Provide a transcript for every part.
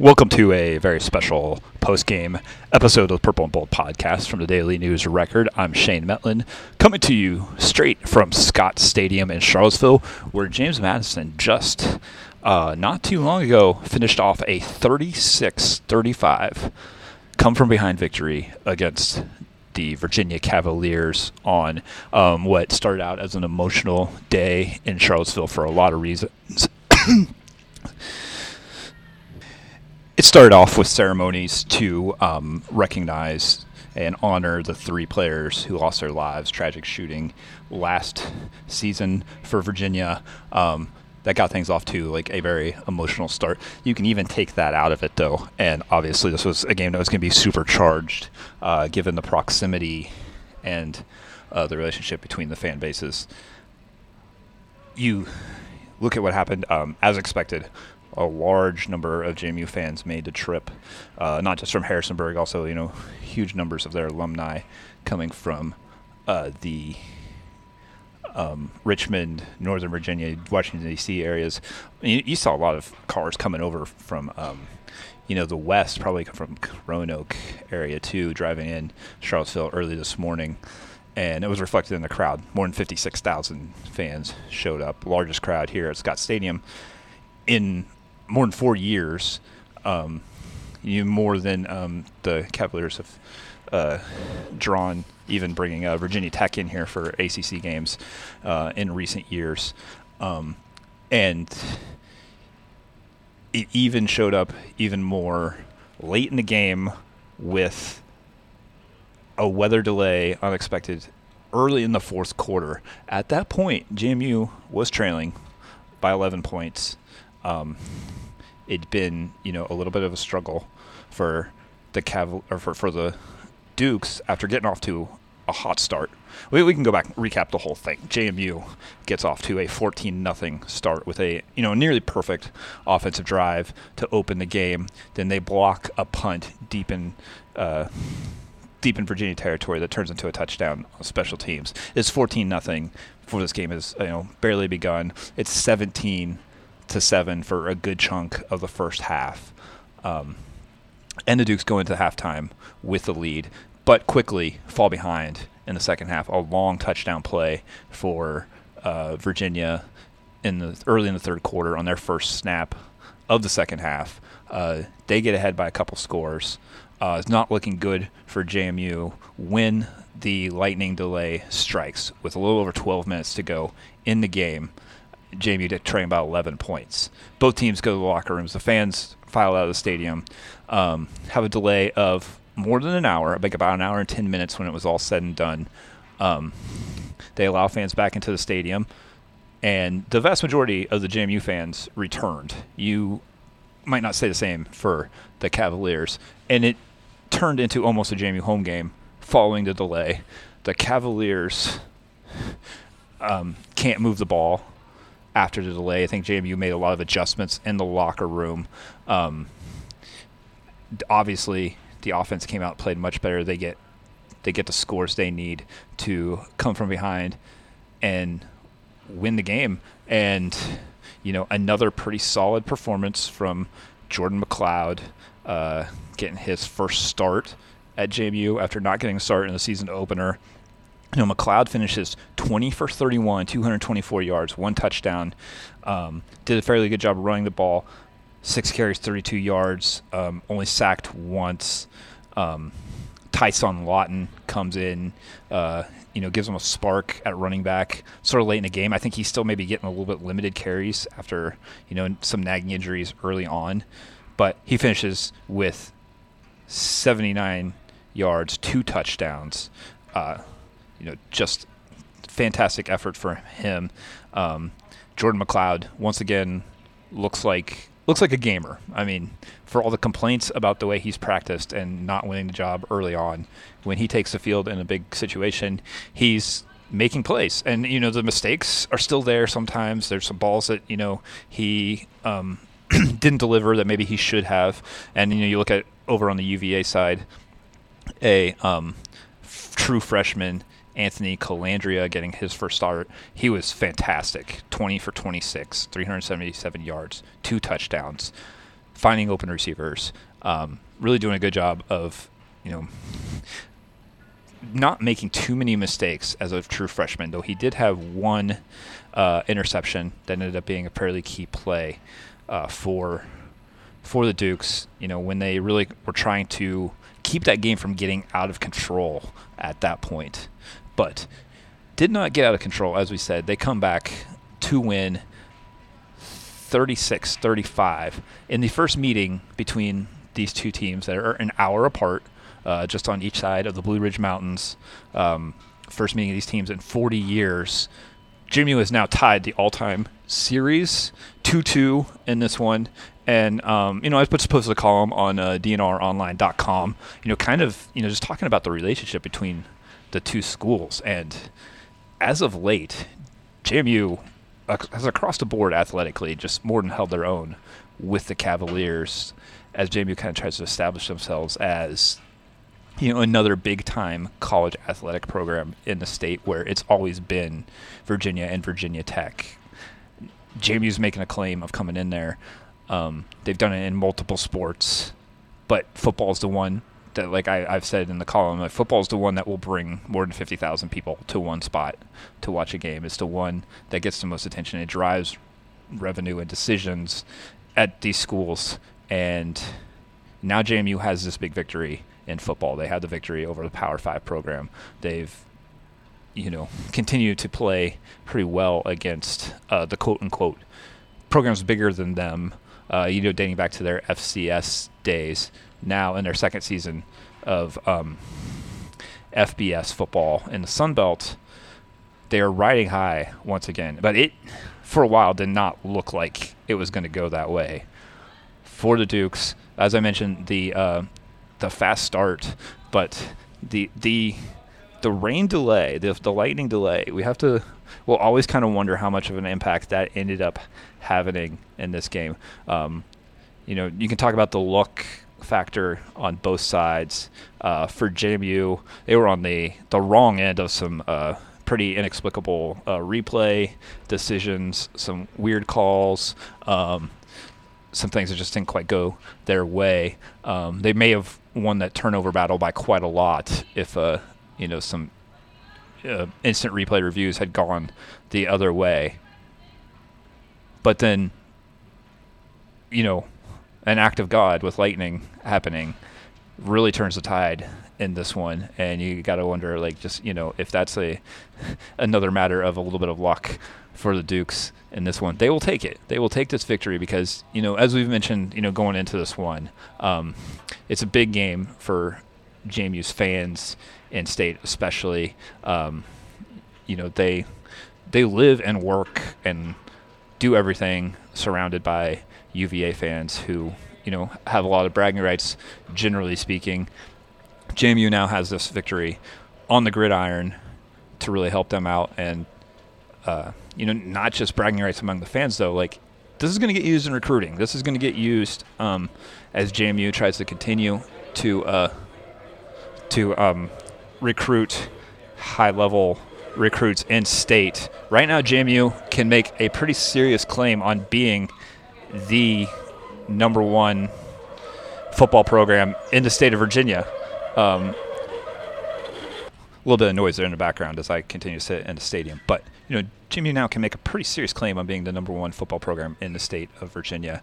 Welcome to a very special post game episode of the Purple and Bold podcast from the Daily News Record. I'm Shane Mettlen, coming to you straight from Scott Stadium in Charlottesville, where James Madison just uh, not too long ago finished off a 36 35 come from behind victory against the Virginia Cavaliers on um, what started out as an emotional day in Charlottesville for a lot of reasons. It started off with ceremonies to um, recognize and honor the three players who lost their lives tragic shooting last season for Virginia. Um, that got things off to like a very emotional start. You can even take that out of it though, and obviously this was a game that was going to be supercharged uh, given the proximity and uh, the relationship between the fan bases. You look at what happened um, as expected a large number of JMU fans made the trip, uh, not just from Harrisonburg, also you know huge numbers of their alumni coming from uh, the um, Richmond, Northern Virginia, Washington D.C. areas. You, you, saw a lot of cars coming over from. Um, you know the west, probably from Roanoke area too, driving in Charlottesville early this morning, and it was reflected in the crowd. More than 56,000 fans showed up, largest crowd here at Scott Stadium in more than four years, um, you more than um, the Cavaliers have uh, drawn, even bringing uh, Virginia Tech in here for ACC games uh, in recent years, um, and it even showed up even more late in the game with a weather delay, unexpected early in the fourth quarter. At that point, JMU was trailing by 11 points. Um, it'd been you know a little bit of a struggle for the Caval or for, for the Dukes after getting off to a hot start. We, we can go back and recap the whole thing. JMU gets off to a 14 nothing start with a you know nearly perfect offensive drive to open the game. Then they block a punt deep in uh, deep in Virginia territory that turns into a touchdown on special teams. It's 14 nothing before this game is you know barely begun. It's 17 to seven for a good chunk of the first half. Um, and the Dukes go into halftime with the lead, but quickly fall behind in the second half. A long touchdown play for uh, Virginia in the early in the third quarter on their first snap of the second half. Uh, they get ahead by a couple scores. Uh, it's not looking good for JMU when the lightning delay strikes with a little over 12 minutes to go in the game. JMU trailing about 11 points. Both teams go to the locker rooms. The fans file out of the stadium, um, have a delay of more than an hour, like about an hour and 10 minutes when it was all said and done. Um, they allow fans back into the stadium, and the vast majority of the JMU fans returned. You might not say the same for the Cavaliers, and it turned into almost a JMU home game following the delay. The Cavaliers um, can't move the ball after the delay. I think JMU made a lot of adjustments in the locker room. Um, obviously, the offense came out played much better. They get they get the scores they need to come from behind and win the game. And you know, another pretty solid performance from Jordan McCloud, uh, getting his first start at JMU after not getting a start in the season opener. You know, McCloud finishes 20 for 31, 224 yards, one touchdown. Um, did a fairly good job running the ball. Six carries, 32 yards. Um, only sacked once. Um, Ty Son Lawton comes in, uh, you know, gives him a spark at running back. Sort of late in the game, I think he's still maybe getting a little bit limited carries after you know some nagging injuries early on, but he finishes with 79 yards, two touchdowns. Uh, you know, just fantastic effort for him. Um, Jordan McCloud once again looks like looks like a gamer. I mean, for all the complaints about the way he's practiced and not winning the job early on, when he takes the field in a big situation, he's making plays. And you know, the mistakes are still there sometimes. There's some balls that, you know, he um, didn't deliver that maybe he should have. And you know, you look at over on the UVA side, a um, f- true freshman Anthony Colandrea getting his first start. He was fantastic 20 for 26, 377 yards, two touchdowns. finding open receivers, um, really doing a good job of, you know, not making too many mistakes as a true freshman. Though he did have one uh, interception that ended up being a fairly key play uh, for for the Dukes. You know, when they really were trying to keep that game from getting out of control at that point, but did not get out of control. As we said, they come back to win 36 35 in the first meeting between these two teams that are an hour apart, uh, just on each side of the Blue Ridge Mountains. Um, first meeting of these teams in 40 years. JMU has now tied the all-time series 2-2 in this one. And um, you know, I put posted a column on uh, DNROnline.com. You know, kind of you know just talking about the relationship between the two schools. And as of late, JMU has across the board athletically just more than held their own with the Cavaliers as JMU kind of tries to establish themselves as you know another big time college athletic program in the state where it's always been Virginia and Virginia Tech. JMU's making a claim of coming in there. Um, they've done it in multiple sports, but football is the one like I, have said in the column, like football is the one that will bring more than fifty thousand people to one spot to watch a game. It's the one that gets the most attention. It drives revenue and decisions at these schools, and now JMU has this big victory in football. They had the victory over the Power Five program. They've you know continued to play pretty well against uh, the quote unquote programs bigger than them. Uh, you know, dating back to their FCS days. Now in their second season of um, FBS football in the Sun Belt, they are riding high once again. But it, for a while, did not look like it was going to go that way for the Dukes. As I mentioned, the uh, the fast start, but the the the rain delay, the the lightning delay. We have to. We'll always kind of wonder how much of an impact that ended up having in this game. Um, you know, you can talk about the luck factor on both sides. Uh, for JMU, they were on the the wrong end of some. Uh, pretty inexplicable uh, replay decisions, some weird calls. Um, some things that just didn't quite go their way. Um, they may have won that turnover battle by quite a lot if uh, you know some uh, instant replay reviews had gone the other way. But then, you know, an act of God with lightning happening really turns the tide in this one, and you got to wonder, like, just you know, if that's a another matter of a little bit of luck for the Dukes in this one. They will take it. They will take this victory because, you know, as we've mentioned, you know, going into this one, um, it's a big game for JMU's fans and state, especially. Um, you know, they they live and work and do everything surrounded by UVA fans who, you know, have a lot of bragging rights. Generally speaking, JMU now has this victory on the gridiron to really help them out and uh, you know, not just bragging rights among the fans though. Like this is going to get used in recruiting. This is going to get used um, as JMU tries to continue to uh, to um, recruit high level recruits in state. Right now, JMU can make a pretty serious claim on being the number one football program in the state of Virginia. Um, a little bit of noise there in the background as I continue to sit in the stadium. But you know, JMU now can make a pretty serious claim on being the number one football program in the state of Virginia,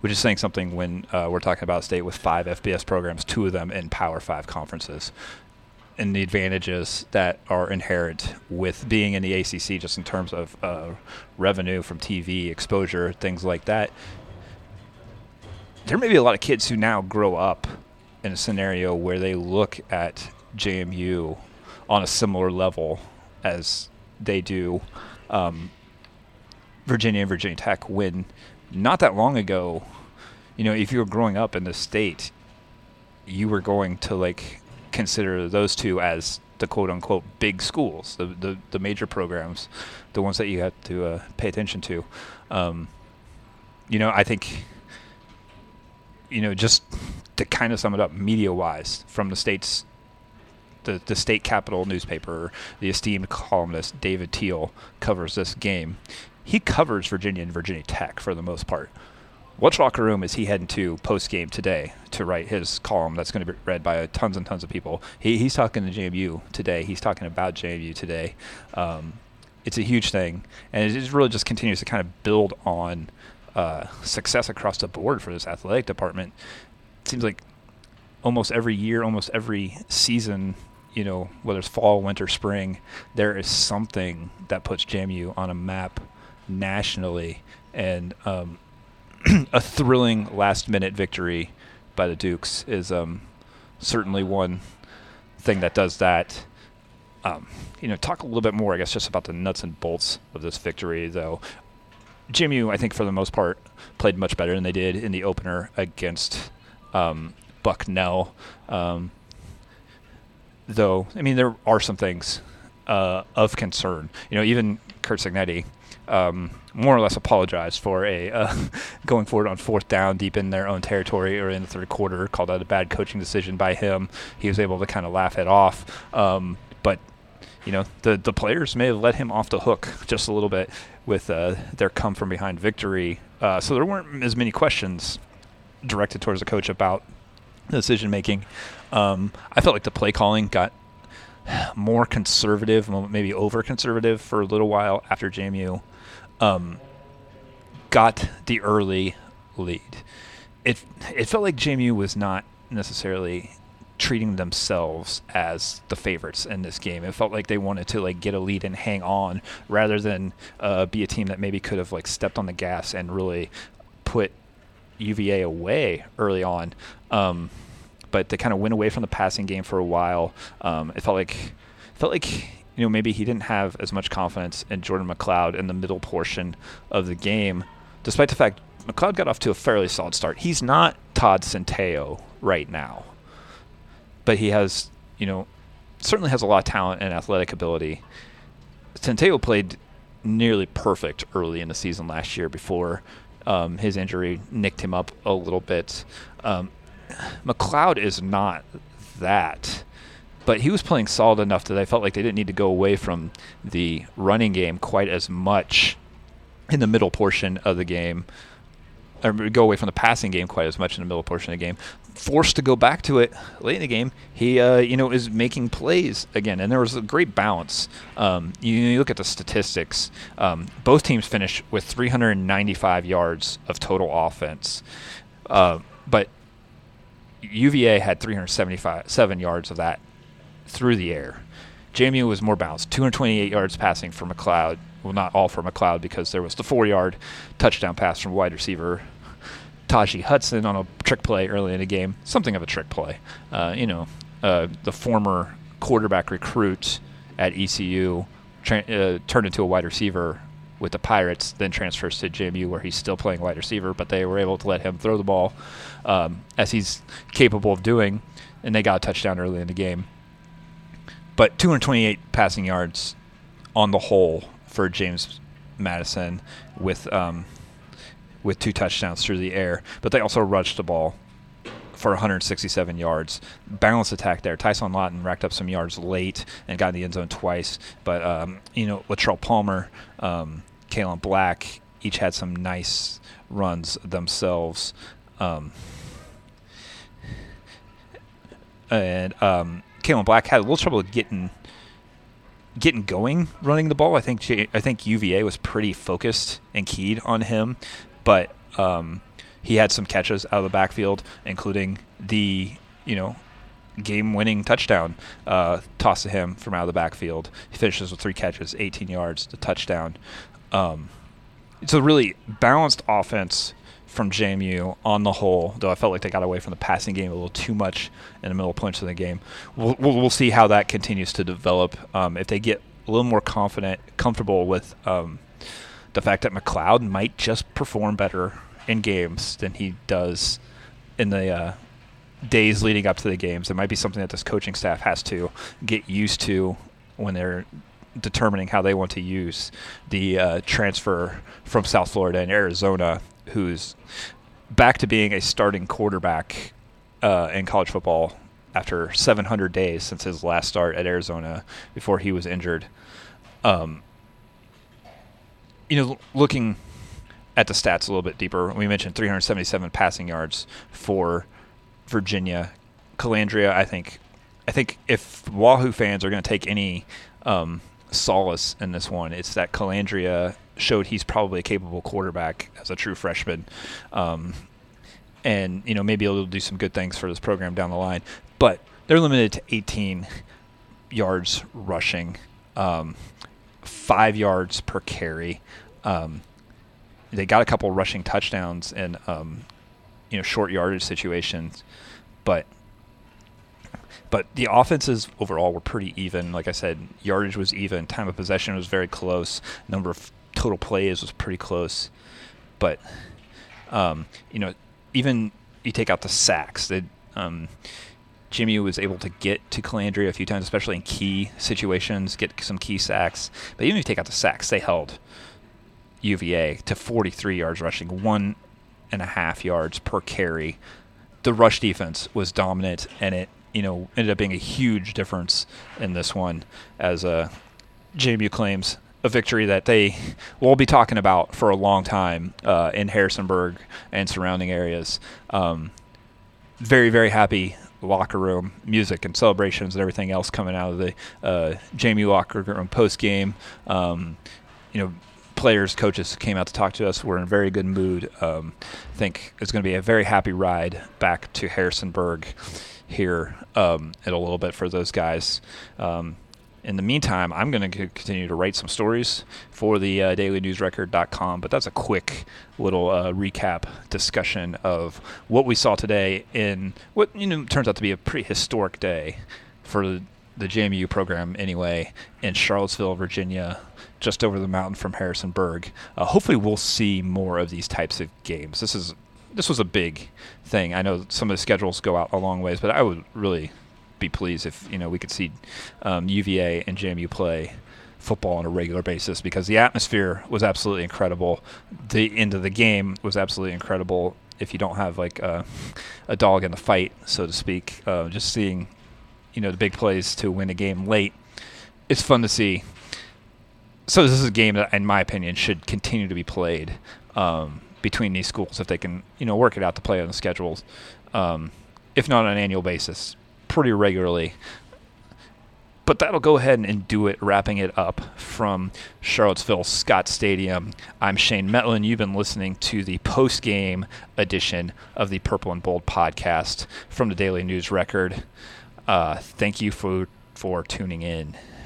which is saying something when uh, we're talking about a state with five FBS programs, two of them in Power Five conferences, and the advantages that are inherent with being in the ACC, just in terms of uh, revenue from TV exposure, things like that. There may be a lot of kids who now grow up in a scenario where they look at JMU on a similar level as they do um, Virginia and Virginia Tech when not that long ago, you know, if you were growing up in the state, you were going to like consider those two as the quote unquote big schools, the the, the major programs, the ones that you have to uh, pay attention to. Um, you know, I think, you know, just to kind of sum it up media wise from the state's the, the state capital newspaper, the esteemed columnist David Teel covers this game. He covers Virginia and Virginia Tech for the most part. Which locker room is he heading to post game today to write his column that's going to be read by tons and tons of people? He, he's talking to JMU today. He's talking about JMU today. Um, it's a huge thing, and it really just continues to kind of build on uh, success across the board for this athletic department. It seems like almost every year, almost every season, you know, whether it's fall, winter, spring, there is something that puts JMU on a map nationally, and um, a thrilling last minute victory by the Dukes is um, certainly one thing that does that. Um, you know, talk a little bit more, I guess, just about the nuts and bolts of this victory, though. JMU, I think, for the most part, played much better than they did in the opener against um, Bucknell. Um, though, I mean, there are some things uh, of concern. You know, even Kurt Cignetti, um, more or less apologized for a uh, going forward on fourth down deep in their own territory or in the third quarter. Called out a bad coaching decision by him. He was able to kind of laugh it off. Um, but you know the the players may have let him off the hook just a little bit with uh, their come from behind victory. Uh, so there weren't as many questions directed towards the coach about the decision making. Um, I felt like the play calling got more conservative, maybe over conservative for a little while after JMU um, got the early lead. It it felt like JMU was not necessarily treating themselves as the favorites in this game. It felt like they wanted to like get a lead and hang on rather than uh, be a team that maybe could have like stepped on the gas and really put UVA away early on. Um, but they kind of went away from the passing game for a while. Um, it felt like felt like you know maybe he didn't have as much confidence in Jordan McCloud in the middle portion of the game, despite the fact McCloud got off to a fairly solid start. He's not Todd Centeio right now, but he has you know certainly has a lot of talent and athletic ability. Centeio played nearly perfect early in the season last year before um, his injury nicked him up a little bit. Um, McCloud is not that but he was playing solid enough that I felt like they didn't need to go away from the running game quite as much in the middle portion of the game, or go away from the passing game quite as much in the middle portion of the game. Forced to go back to it late in the game, he uh, you know is making plays again, and there was a great balance. Um, you, you, look at the statistics; um, both teams finished with 395 yards of total offense, uh, but UVA had 375 seven yards of that through the air. JMU was more balanced, 228 yards passing for McCloud. Well, not all for McCloud because there was the four-yard touchdown pass from wide receiver Taji Hudson on a trick play early in the game. Something of a trick play. Uh, you know, uh, the former quarterback recruit at ECU tra- uh, turned into a wide receiver with the Pirates, then transfers to JMU where he's still playing wide receiver, but they were able to let him throw the ball um, as he's capable of doing, and they got a touchdown early in the game. But 228 passing yards on the whole for James Madison with um, with two touchdowns through the air. But they also rushed the ball for 167 yards. Balanced attack there. Ty Son Lawton racked up some yards late and got in the end zone twice. But, um, you know, Latrell Palmer, um, Kaelon Black each had some nice runs themselves. Um, and um, Kaelon Black had a little trouble getting getting going running the ball. I think I think UVA was pretty focused and keyed on him, but um, he had some catches out of the backfield, including the you know game-winning touchdown uh, toss to him from out of the backfield. He finishes with three catches, 18 yards, the touchdown. Um, it's a really balanced offense from JMU on the whole, though I felt like they got away from the passing game a little too much in the middle points of the game. We'll, we'll, we'll see how that continues to develop. Um, if they get a little more confident, comfortable with um, the fact that McCloud might just perform better in games than he does in the uh, days leading up to the games. It might be something that this coaching staff has to get used to when they're determining how they want to use the uh, transfer from South Florida and Arizona who's back to being a starting quarterback uh, in college football after 700 days since his last start at Arizona before he was injured. Um, you know, looking at the stats a little bit deeper, we mentioned 377 passing yards for Virginia. Colandrea, I think, I think if Wahoo fans are going to take any um, solace in this one, it's that Colandrea showed he's probably a capable quarterback as a true freshman. Um, and you know maybe to do some good things for this program down the line. But they're limited to 18 yards rushing, um, five yards per carry. Um, they got a couple rushing touchdowns in um, you know short yardage situations, but but the offenses overall were pretty even. Like I said, yardage was even, time of possession was very close, number of total plays was pretty close, but um, you know even you take out the sacks that um, JMU was able to get to Colandrea a few times, especially in key situations, get some key sacks. But even if you take out the sacks, they held UVA to 43 yards rushing, one and a half yards per carry. The rush defense was dominant, and it you know ended up being a huge difference in this one, as uh, JMU claims a victory that they will be talking about for a long time uh, in Harrisonburg and surrounding areas. Um, very, very happy locker room music and celebrations and everything else coming out of the uh, JMU locker room post game. Um, you know, players, coaches came out to talk to us. We're in a very good mood. Um, I think it's going to be a very happy ride back to Harrisonburg here um, in a little bit for those guys. Um, in the meantime, I'm going to continue to write some stories for the uh, dailynewsrecord.com, but that's a quick little uh, recap discussion of what we saw today in what you know turns out to be a pretty historic day for the, JMU program anyway in Charlottesville, Virginia, just over the mountain from Harrisonburg. Uh, hopefully, we'll see more of these types of games. This is this was a big thing. I know some of the schedules go out a long ways, but I would really be pleased if you know we could see um, UVA and JMU play football on a regular basis because the atmosphere was absolutely incredible. The end of the game was absolutely incredible. If you don't have like a, a dog in the fight, so to speak, uh, just seeing you know the big plays to win a game late, it's fun to see. So this is a game that, in my opinion, should continue to be played um, between these schools if they can you know work it out to play on the schedules, um, if not on an annual basis pretty regularly. But that'll go ahead and do it, wrapping it up from Charlottesville Scott Stadium. I'm Shane Mettlen. You've been listening to the post game edition of the Purple and Bold podcast from the Daily News Record. Uh, thank you for, for tuning in.